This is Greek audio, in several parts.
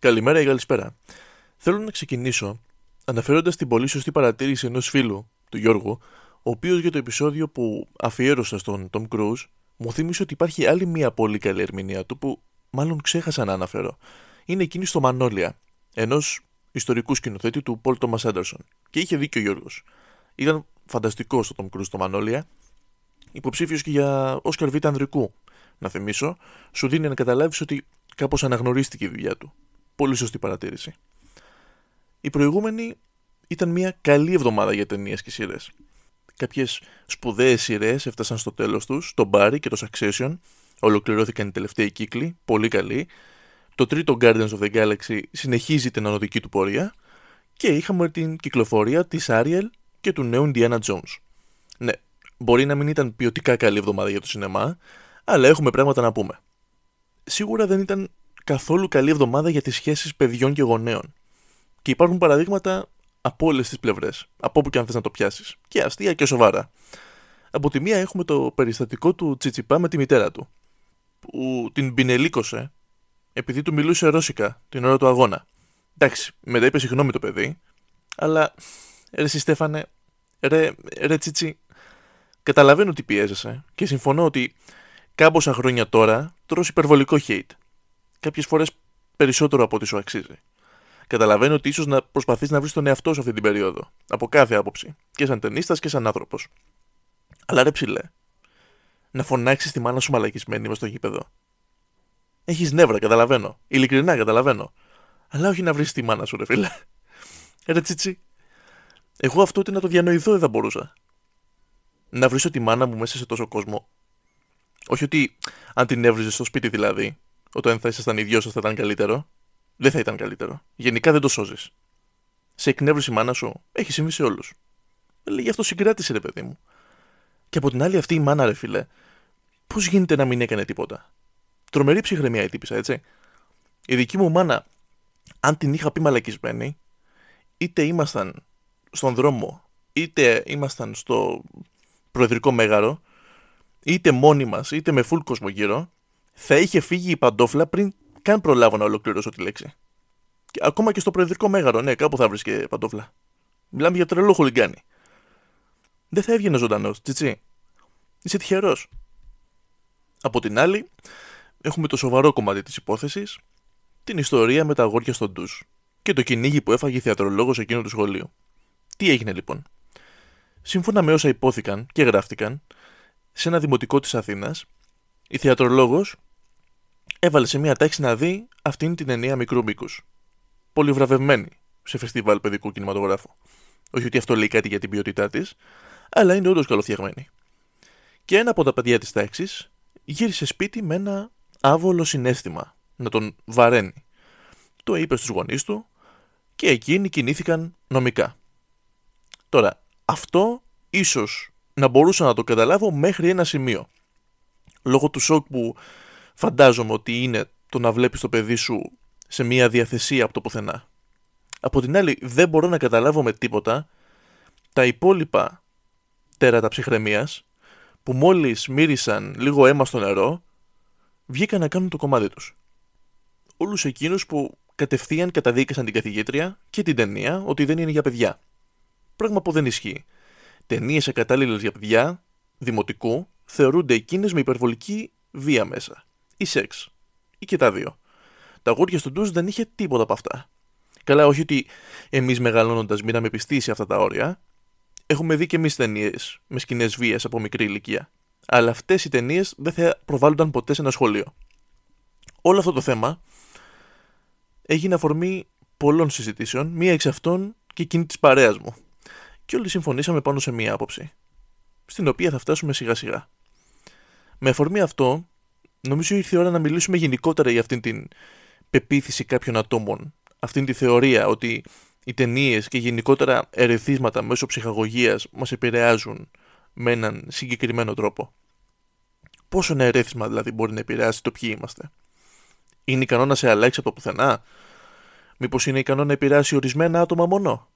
Καλημέρα ή καλησπέρα. Θέλω να ξεκινήσω αναφέροντας την πολύ σωστή παρατήρηση ενός φίλου του Γιώργου, ο οποίος για το επεισόδιο που αφιέρωσα στον Tom Cruise μου θύμισε ότι υπάρχει άλλη μια πολύ καλή ερμηνεία του που μάλλον ξέχασα να αναφέρω. Είναι εκείνη στο Μανόλια, ενός ιστορικού σκηνοθέτη του Paul Thomas Anderson. Και είχε δίκιο ο Γιώργος. Ήταν φανταστικό στο Tom Cruise στο Μανόλια, υποψήφιος και για Όσκαρ Β' Ανδρικού. Να θυμίσω, σου δίνει να καταλάβεις ότι κάπως αναγνωρίστηκε η δουλειά του. Πολύ σωστή παρατήρηση. Η προηγούμενη ήταν μια καλή εβδομάδα για ταινίες και σειρές. Κάποιες σπουδαίες σειρές έφτασαν στο τέλος τους, το Barry και το Succession. Ολοκληρώθηκαν οι τελευταίοι κύκλοι, πολύ καλοί. Το τρίτο Guardians of the Galaxy συνεχίζει την ανωδική του πορεία. Και είχαμε την κυκλοφορία της Ariel και του νέου Indiana Jones. Ναι, μπορεί να μην ήταν ποιοτικά καλή εβδομάδα για το σινεμά, αλλά έχουμε πράγματα να πούμε. Σίγουρα δεν ήταν καθόλου καλή εβδομάδα για τις σχέσεις παιδιών και γονέων. Και υπάρχουν παραδείγματα από όλες τις πλευρές, από όπου και αν θες να το πιάσεις. Και αστεία και σοβαρά. Από τη μία έχουμε το περιστατικό του Τσιτσιπά με τη μητέρα του, που την πινελίκωσε επειδή του μιλούσε ρώσικα την ώρα του αγώνα. Εντάξει, μετά είπε συγγνώμη το παιδί, αλλά ρε Στέφανε, ρε, ρε Τσιτσι, καταλαβαίνω ότι πιέζεσαι και συμφωνώ ότι κάμποσα χρόνια τώρα τρως υπερβολικό hate. Κάποιες φορές περισσότερο από ό,τι σου αξίζει. Καταλαβαίνω ότι ίσως να προσπαθείς να βρεις τον εαυτό σου αυτή την περίοδο. Από κάθε άποψη. Και σαν ταινίστας και σαν άνθρωπος. Αλλά ρε ψηλέ. Να φωνάξεις τη μάνα σου μαλακισμένη μες στο γήπεδο. Έχεις νεύρα, καταλαβαίνω. Ειλικρινά καταλαβαίνω. Αλλά όχι να βρεις τη μάνα σου, ρε φίλε. Ρε τσιτσι. Εγώ αυτό ότι να το διανοηθώ δεν θα μπορούσα. Να βρίσω τη μάνα μου μέσα σε τόσο κόσμο. Όχι ότι αν την έβριζες στο σπίτι δηλαδή, όταν θα ήσασταν οι δυο σας θα ήταν καλύτερο δεν θα ήταν καλύτερο. Γενικά δεν το σώζεις. Σε εκνεύρωση η μάνα σου έχει συμβεί σε όλους. Λέει γι' αυτό συγκράτησε, ρε παιδί μου. Και από την άλλη, αυτή η μάνα, ρε φίλε, πώς γίνεται να μην έκανε τίποτα; Τρομερή ψυχραιμία η τύπησα, έτσι. Η δική μου μάνα, αν την είχα πει μαλακισμένη, είτε ήμασταν στον δρόμο, είτε ήμασταν στο προεδρικό μέγαρο, είτε μόνοι μας, είτε με φουλ κόσμο γύρω, θα είχε φύγει η παντόφλα πριν καν προλάβω να ολοκληρώσω τη λέξη. Και ακόμα και στο προεδρικό μέγαρο, ναι, κάπου θα βρει παντόφλα. Μιλάμε για τρελό χολιγκάνι. Δεν θα έβγαινε ζωντανός, τσιτσί. Είσαι τυχερός. Από την άλλη, έχουμε το σοβαρό κομμάτι της υπόθεσης, την ιστορία με τα αγόρια στον ντους και το κυνήγι που έφαγε η θεατρολόγος εκείνο του σχολείου. Τι έγινε λοιπόν; Σύμφωνα με όσα υπόθηκαν και γράφτηκαν, σε ένα δημοτικό της Αθήνας, η θεατρολόγος έβαλε σε μια τάξη να δει αυτήν την ενία μικρού μήκου. Πολύ βραβευμένη σε φεστιβάλ παιδικού κινηματογράφου. Όχι ότι αυτό λέει κάτι για την ποιότητά της, αλλά είναι όντως καλοφτιαγμένη. Και ένα από τα παιδιά της τάξης γύρισε σπίτι με ένα άβολο συνέστημα να τον βαραίνει. Το είπε στους γονείς του και εκείνοι κινήθηκαν νομικά. Τώρα, αυτό ίσως να μπορούσα να το καταλάβω μέχρι ένα σημείο. Λόγω του σοκ που φαντάζομαι ότι είναι το να βλέπεις το παιδί σου σε μια διαθεσία από το πουθενά. Από την άλλη, δεν μπορώ να καταλάβω με τίποτα τα υπόλοιπα τέρατα ψυχραιμίας που μόλις μύρισαν λίγο αίμα στο νερό βγήκαν να κάνουν το κομμάτι τους. Όλους εκείνους που κατευθείαν καταδίκασαν την καθηγήτρια και την ταινία ότι δεν είναι για παιδιά. Πράγμα που δεν ισχύει. Ταινίες ακατάλληλε για παιδιά, δημοτικού, θεωρούνται εκείνες με υπερβολική βία μέσα ή σεξ. Ή και τα δύο. Τα γούρια στον ντουζ δεν είχε τίποτα από αυτά. Καλά, όχι ότι εμείς μεγαλώνοντας μείναμε πιστοί σε αυτά τα όρια. Έχουμε δει και εμείς ταινίες με σκηνές βίας από μικρή ηλικία. Αλλά αυτές οι ταινίες δεν θα προβάλλονταν ποτέ σε ένα σχολείο. Όλο αυτό το θέμα έγινε αφορμή πολλών συζητήσεων, μία εξ αυτών και εκείνη της παρέας μου. Και όλοι συμφωνήσαμε πάνω σε μία άποψη, στην οποία θα φτάσουμε σιγά σιγά. Με αφορμή αυτό, νομίζω ήρθε η ώρα να μιλήσουμε γενικότερα για αυτήν την πεποίθηση κάποιων ατόμων. Αυτήν τη θεωρία ότι οι ταινίες και γενικότερα ερεθίσματα μέσω ψυχαγωγίας μας επηρεάζουν με έναν συγκεκριμένο τρόπο. Πόσο ένα ερέθισμα δηλαδή μπορεί να επηρεάσει το ποιοι είμαστε; Είναι ικανό να σε αλλάξει από το πουθενά; Μήπως είναι ικανό να επηρεάσει ορισμένα άτομα μόνο;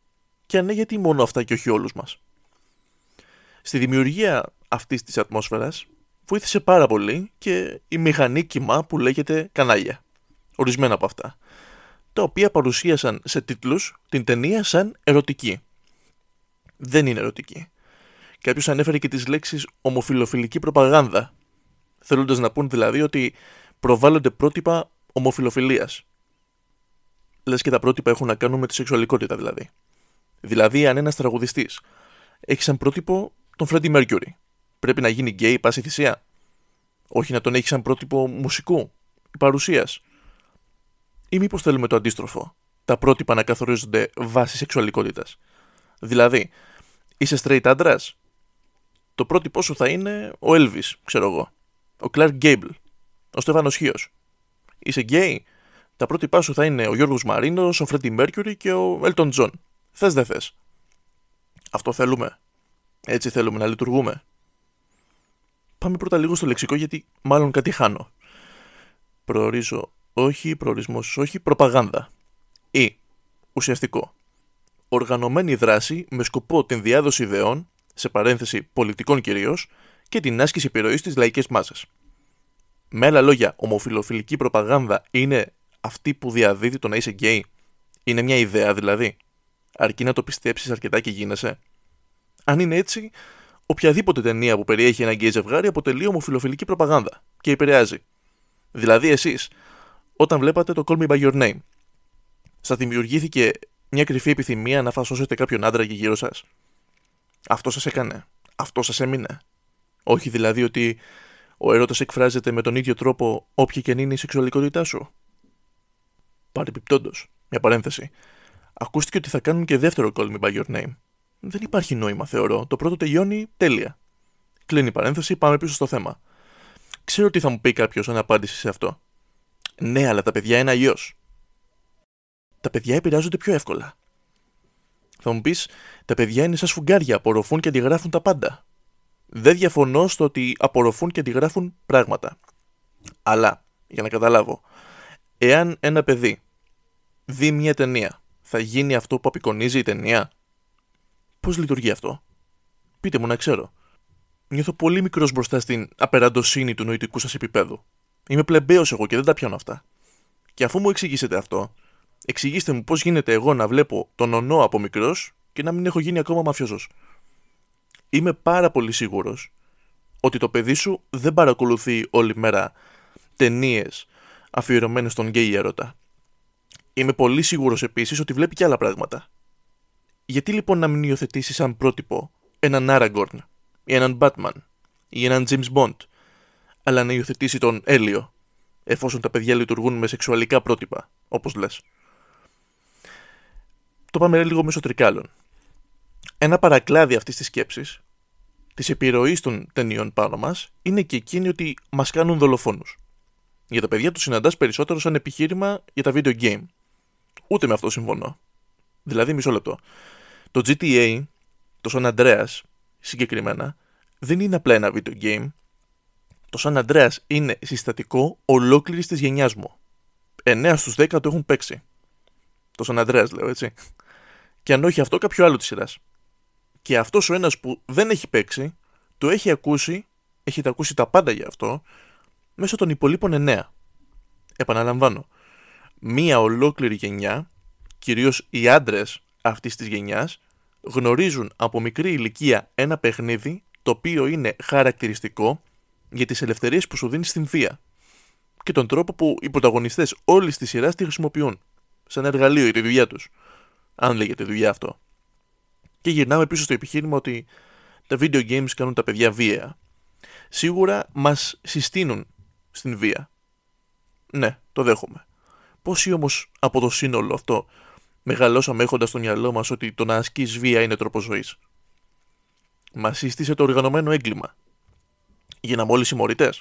Και αν ναι, γιατί μόνο αυτά και όχι όλους μας; Στη δημιουργία αυτής της ατμόσφαιρας βοήθησε πάρα πολύ και η μηχανή κοιμά που λέγεται κανάλια. Ορισμένα από αυτά. τα οποία παρουσίασαν σε τίτλους την ταινία σαν ερωτική. Δεν είναι ερωτική. Κάποιος ανέφερε και τις λέξεις ομοφιλοφιλική προπαγάνδα, θέλοντας να πούν δηλαδή ότι προβάλλονται πρότυπα ομοφιλοφιλίας. Λες και τα πρότυπα έχουν να κάνουν με τη σεξουαλικότητα δηλαδή. Δηλαδή, αν ένας τραγουδιστής έχει σαν πρότυπο τον Freddie Mercury, πρέπει να γίνει γκέι πάση θυσία. Όχι να τον έχει σαν πρότυπο μουσικού ή παρουσίας. Ή μήπως θέλουμε το αντίστροφο. Τα πρότυπα να καθορίζονται βάσει σεξουαλικότητας. Δηλαδή, είσαι straight άντρας, το πρότυπό σου θα είναι ο Elvis, ξέρω εγώ. Ο Clark Gable. Ο Στέφανος Χίος. Είσαι γκέι, τα πρότυπά σου θα είναι ο Γιώργος Μαρίνος, ο Freddie Mercury και ο Elton John. Θες δεν θες. Αυτό θέλουμε. Έτσι θέλουμε να λειτουργούμε. Πάμε πρώτα λίγο στο λεξικό γιατί μάλλον κάτι χάνω. Προορίζω όχι, προορισμό όχι, προπαγάνδα. Ή ουσιαστικό. Οργανωμένη δράση με σκοπό την διάδοση ιδεών, σε παρένθεση πολιτικών κυρίως, και την άσκηση επιρροής στις λαϊκές μάζες. Με άλλα λόγια, ομοφυλοφιλική προπαγάνδα είναι αυτή που διαδίδει το να είσαι γκέι; Είναι μια ιδέα δηλαδή; Αρκεί να το πιστέψεις αρκετά και γίνεσαι; Αν είναι έτσι, οποιαδήποτε ταινία που περιέχει ένα γκέι ζευγάρι αποτελεί ομοφυλοφιλική προπαγάνδα και επηρεάζει. Δηλαδή, εσείς, όταν βλέπατε το Call Me By Your Name, σας δημιουργήθηκε μια κρυφή επιθυμία να φασώσετε κάποιον άντρα και γύρω σας; Αυτό σας έκανε; Αυτό σας έμεινε; Όχι δηλαδή ότι ο έρωτας εκφράζεται με τον ίδιο τρόπο όποια και αν είναι η σεξουαλικότητά σου; Παρεπιπτόντω, μια παρένθεση. Ακούστηκε ότι θα κάνουν και δεύτερο Call Me By Your Name. Δεν υπάρχει νόημα, θεωρώ. Το πρώτο τελειώνει τέλεια. Κλείνει η παρένθεση, πάμε πίσω στο θέμα. Ξέρω ότι θα μου πει κάποιος αν απάντηση σε αυτό. Ναι, αλλά τα παιδιά είναι αλλιώς. Τα παιδιά επηρεάζονται πιο εύκολα. Θα μου πεις, τα παιδιά είναι σαν σφουγγάρια, απορροφούν και αντιγράφουν τα πάντα. Δεν διαφωνώ στο ότι απορροφούν και αντιγράφουν πράγματα. Αλλά, για να καταλάβω, εάν ένα παιδί δει μια ταινία θα γίνει αυτό που απεικονίζει η ταινία; Πώς λειτουργεί αυτό; Πείτε μου να ξέρω. Νιώθω πολύ μικρός μπροστά στην απεραντοσύνη του νοητικού σας επίπεδου. Είμαι πλεμπαίος εγώ και δεν τα πιάνω αυτά. Και αφού μου εξηγήσετε αυτό, εξηγήστε μου πώς γίνεται εγώ να βλέπω τον ονό από μικρός και να μην έχω γίνει ακόμα μαφιόζος. Είμαι πάρα πολύ σίγουρος ότι το παιδί σου δεν παρακολουθεί όλη μέρα ταινίες αφιερωμένες στον γκέι έρωτα. Είμαι πολύ σίγουρος επίσης ότι βλέπει και άλλα πράγματα. Γιατί λοιπόν να μην υιοθετήσεις σαν πρότυπο έναν Aragorn ή έναν Batman ή έναν James Bond, αλλά να υιοθετήσει τον Έλιο, εφόσον τα παιδιά λειτουργούν με σεξουαλικά πρότυπα, όπως λες. Το πάμε λίγο μέσω τρικάλων. Ένα παρακλάδι αυτής της σκέψης, της επιρροής των ταινιών πάνω μας, είναι και εκείνη ότι μας κάνουν δολοφόνους. Για τα παιδιά τους συναντάς περισσότερο σαν επιχείρημα για τα video game Ούτε με αυτό συμφωνώ. Δηλαδή, μισό λεπτό. Το GTA, το San Andreas συγκεκριμένα, δεν είναι απλά ένα video game. Το San Andreas είναι συστατικό ολόκληρης της γενιάς μου. 9 στους 10 το έχουν παίξει. Το San Andreas λέω έτσι. Και αν όχι αυτό, κάποιο άλλο της σειράς. Και αυτός ο ένας που δεν έχει παίξει, το έχει ακούσει, έχετε ακούσει τα πάντα για αυτό, μέσω των υπολείπων 9. Επαναλαμβάνω, μία ολόκληρη γενιά, κυρίως οι άντρες αυτής της γενιάς, γνωρίζουν από μικρή ηλικία ένα παιχνίδι το οποίο είναι χαρακτηριστικό για τις ελευθερίες που σου δίνει στην βία και τον τρόπο που οι πρωταγωνιστές όλης της σειράς τη χρησιμοποιούν σαν εργαλείο για τη δουλειά τους, αν λέγεται δουλειά αυτό. Και γυρνάμε πίσω στο επιχείρημα ότι τα video games κάνουν τα παιδιά βία. Σίγουρα μας συστήνουν στην βία. Ναι, το δέχομαι. Πόσοι όμως από το σύνολο αυτό μεγαλώσαμε έχοντας στο μυαλό μας ότι το να ασκείς βία είναι τρόπος ζωής. Μας σύστησε το οργανωμένο έγκλημα. Γίναμε όλοι συμμορητέ.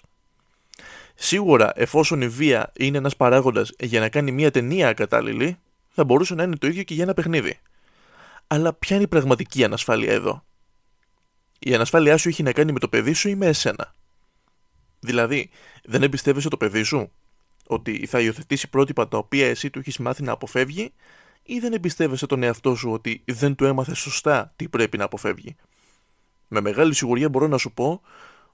Σίγουρα, εφόσον η βία είναι ένας παράγοντας για να κάνει μια ταινία ακατάλληλη, θα μπορούσε να είναι το ίδιο και για ένα παιχνίδι. Αλλά ποια είναι η πραγματική ανασφάλεια εδώ; Η ανασφάλειά σου έχει να κάνει με το παιδί σου ή με εσένα; Δηλαδή, δεν εμπιστεύεσαι το παιδί σου ότι θα υιοθετήσει πρότυπα τα οποία εσύ του έχεις μάθει να αποφεύγει ή δεν εμπιστεύεσαι τον εαυτό σου ότι δεν του έμαθε σωστά τι πρέπει να αποφεύγει; Με μεγάλη σιγουριά μπορώ να σου πω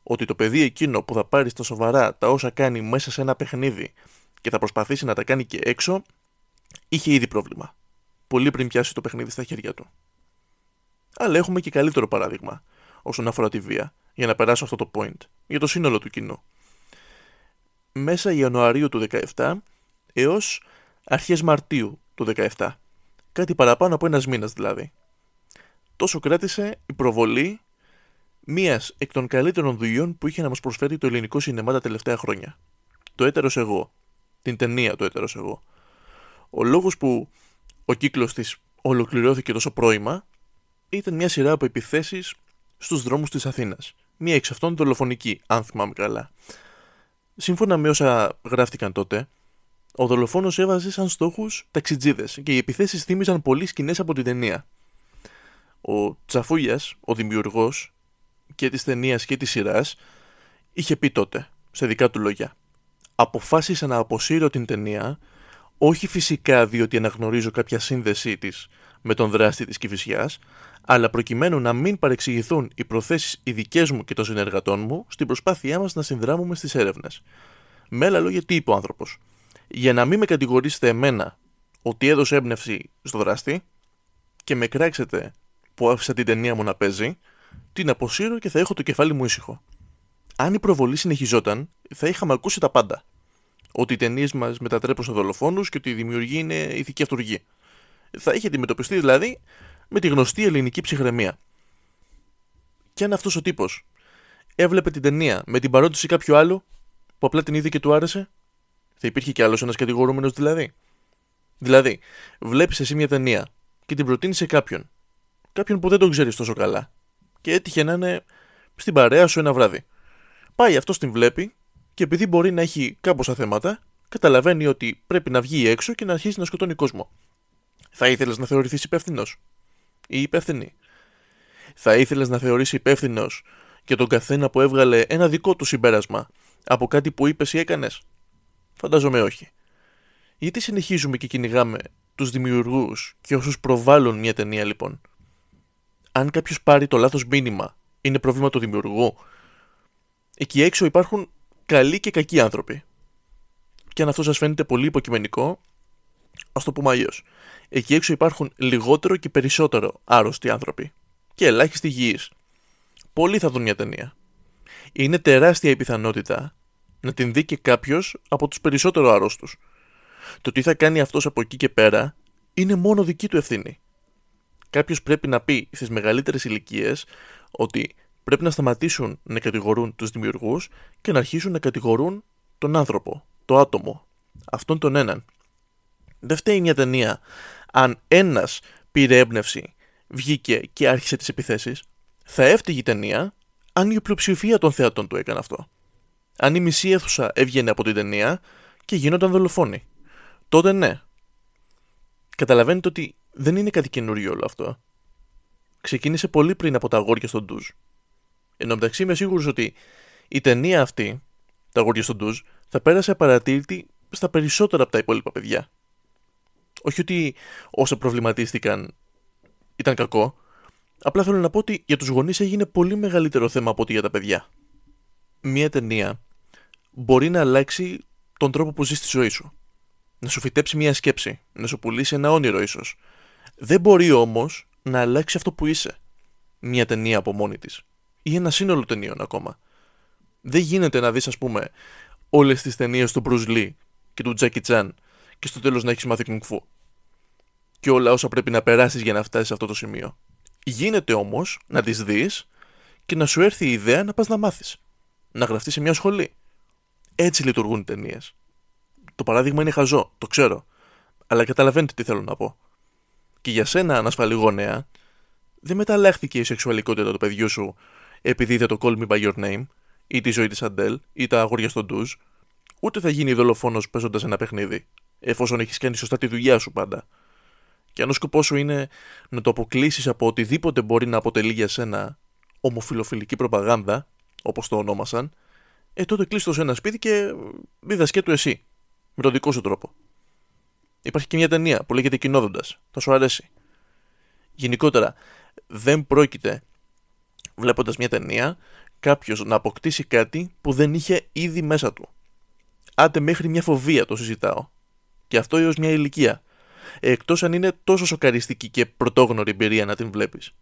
ότι το παιδί εκείνο που θα πάρει στα σοβαρά τα όσα κάνει μέσα σε ένα παιχνίδι και θα προσπαθήσει να τα κάνει και έξω, είχε ήδη πρόβλημα. Πολύ πριν πιάσει το παιχνίδι στα χέρια του. Αλλά έχουμε και καλύτερο παράδειγμα όσον αφορά τη βία, για να περάσω αυτό το point, για το σύνολο του κοινού. Μέσα Ιανουαρίου του 17 έως αρχές Μαρτίου του 17. Κάτι παραπάνω από ένας μήνας δηλαδή. Τόσο κράτησε η προβολή μίας εκ των καλύτερων δουλειών που είχε να μας προσφέρει το ελληνικό σινεμά τα τελευταία χρόνια. Το έτερος εγώ. Την ταινία το έτερος εγώ. Ο λόγος που ο κύκλος της ολοκληρώθηκε τόσο πρώιμα ήταν μια σειρά από επιθέσεις στους δρόμους της Αθήνας. Μία εξ αυτών δολοφονική, αν θυμάμαι καλά. Σύμφωνα με όσα γράφτηκαν τότε, ο δολοφόνος έβαζε σαν στόχους ταξιτζίδες και οι επιθέσεις θύμιζαν πολύ σκηνές από την ταινία. Ο Τσαφούγιας, ο δημιουργός, και της ταινίας και της σειράς είχε πει τότε, σε δικά του λόγια. Αποφάσισα να αποσύρω την ταινία, όχι φυσικά διότι αναγνωρίζω κάποια σύνδεσή της με τον δράστη της Κηφισιάς, αλλά προκειμένου να μην παρεξηγηθούν οι προθέσεις οι δικές μου και των συνεργατών μου στην προσπάθειά μας να συνδράμουμε στις έρευνες. Με άλλα λόγια, τι είπε ο άνθρωπος; Για να μην με κατηγορήσετε εμένα ότι έδωσε έμπνευση στο δράστη και με κράξετε που άφησα την ταινία μου να παίζει, την αποσύρω και θα έχω το κεφάλι μου ήσυχο. Αν η προβολή συνεχιζόταν, θα είχαμε ακούσει τα πάντα. Ότι οι ταινίες μας μετατρέπουν σε δολοφόνους και ότι η δημιουργία είναι ηθική αυτοργή. Θα είχε αντιμετωπιστεί δηλαδή με τη γνωστή ελληνική ψυχραιμία. Και αν αυτός ο τύπος έβλεπε την ταινία με την παρόντιση κάποιου άλλου που απλά την είδε και του άρεσε, θα υπήρχε κι άλλος ένας κατηγορούμενος δηλαδή. Δηλαδή, βλέπεις εσύ μια ταινία και την προτείνεις σε κάποιον. Κάποιον που δεν τον ξέρεις τόσο καλά και έτυχε να είναι στην παρέα σου ένα βράδυ. Πάει αυτός την βλέπει και επειδή μπορεί να έχει κάμποσα θέματα, καταλαβαίνει ότι πρέπει να βγει έξω και να αρχίσει να σκοτώνει κόσμο. Θα ήθελες να θεωρηθείς υπεύθυνος ή υπεύθυνη; Θα ήθελες να θεωρήσει υπεύθυνος για τον καθένα που έβγαλε ένα δικό του συμπέρασμα από κάτι που είπες ή έκανες; Φαντάζομαι όχι. Γιατί συνεχίζουμε και κυνηγάμε τους δημιουργούς και όσους προβάλλουν μια ταινία λοιπόν; Αν κάποιος πάρει το λάθος μήνυμα, είναι πρόβλημα του δημιουργού; Εκεί έξω υπάρχουν καλοί και κακοί άνθρωποι. Και αν αυτό σας φαίνεται πολύ υποκειμενικό, ας το πούμε αλλιώς. Εκεί έξω υπάρχουν λιγότερο και περισσότερο άρρωστοι άνθρωποι. Και ελάχιστοι υγιείς. Πολλοί θα δουν μια ταινία. Είναι τεράστια η πιθανότητα να την δει και κάποιος από τους περισσότερο άρρωστους. Το τι θα κάνει αυτός από εκεί και πέρα είναι μόνο δική του ευθύνη κάποιος πρέπει να πει στις μεγαλύτερες ηλικίες ότι πρέπει να σταματήσουν να κατηγορούν τους δημιουργούς και να αρχίσουν να κατηγορούν τον άνθρωπο, το άτομο, αυτόν τον έναν. Δεν φταίει μια ταινία αν ένας πήρε έμπνευση, βγήκε και άρχισε τις επιθέσεις. Θα έφταιγε η ταινία αν η πλειοψηφία των θεατών του έκανε αυτό. Αν η μισή αίθουσα έβγαινε από την ταινία και γίνονταν δολοφόνοι. Τότε ναι. Καταλαβαίνετε ότι δεν είναι κάτι καινούριο όλο αυτό. Ξεκίνησε πολύ πριν από τα αγόρια στον ντουζ. Εν τω μεταξύ είμαι σίγουρος ότι η ταινία αυτή, τα αγόρια στον ντουζ, θα πέρασε απαρατήρητη στα περισσότερα από τα υπόλοιπα παιδιά. Όχι ότι όσα προβληματίστηκαν ήταν κακό. Απλά θέλω να πω ότι για τους γονείς έγινε πολύ μεγαλύτερο θέμα από ότι για τα παιδιά. Μία ταινία μπορεί να αλλάξει τον τρόπο που ζεις στη ζωή σου. Να σου φυτέψει μια σκέψη, να σου πουλήσει ένα όνειρο ίσως, δεν μπορεί όμως να αλλάξει αυτό που είσαι. Μια ταινία από μόνη της. Ή ένα σύνολο ταινίων ακόμα. Δεν γίνεται να δεις, ας πούμε, όλες τις ταινίες του Bruce Lee και του Jackie Chan και στο τέλος να έχεις μάθει κουνγκφού. Και όλα όσα πρέπει να περάσεις για να φτάσεις σε αυτό το σημείο. Γίνεται όμως να τις δεις και να σου έρθει η ιδέα να πας να μάθεις. Να γραφτείς σε μια σχολή. Έτσι λειτουργούν οι ταινίες. Το παράδειγμα είναι χαζό, το ξέρω. Αλλά καταλαβαίνετε τι θέλω να πω και για σένα ανασφαλή γονέα, δεν μεταλλάχθηκε η σεξουαλικότητα του παιδιού σου επειδή είδε το Call Me By Your Name ή τη ζωή της Αντέλ ή τα αγόρια στον ντουζ, ούτε θα γίνει δολοφόνος παίζοντας ένα παιχνίδι, εφόσον έχεις κάνει σωστά τη δουλειά σου πάντα. Και αν ο σκοπός σου είναι να το αποκλείσεις από οτιδήποτε μπορεί να αποτελεί για σένα ομοφιλοφιλική προπαγάνδα, όπως το ονόμασαν, ε τότε κλείστο σε ένα σπίτι και δίδασκε του εσύ, με τον δικό σου τρόπο. Υπάρχει και μια ταινία που λέγεται Κοινόδοντας. Θα σου αρέσει. Γενικότερα, δεν πρόκειται βλέποντας μια ταινία κάποιος να αποκτήσει κάτι που δεν είχε ήδη μέσα του. Άντε μέχρι μια φοβία το συζητάω. Και αυτό έως μια ηλικία. Εκτός αν είναι τόσο σοκαριστική και πρωτόγνωρη εμπειρία να την βλέπεις.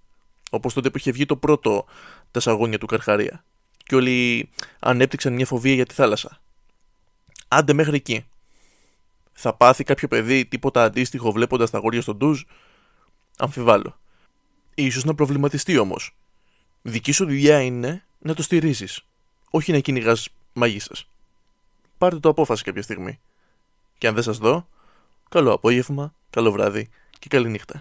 Όπως τότε που είχε βγει το πρώτο Τα Σαγόνια του Καρχαρία. Και όλοι ανέπτυξαν μια φοβία για τη θάλασσα. Άντε μέχρι εκεί. Θα πάθει κάποιο παιδί τίποτα αντίστοιχο βλέποντας τα γόρια στον ντουζ; Αμφιβάλλω. Ίσως να προβληματιστεί όμως. Δική σου δουλειά είναι να το στηρίζεις. Όχι να κυνηγάς μαγίσσα. Πάρτε το απόφαση κάποια στιγμή. Και αν δεν σας δω, καλό απόγευμα, καλό βράδυ και καλή νύχτα.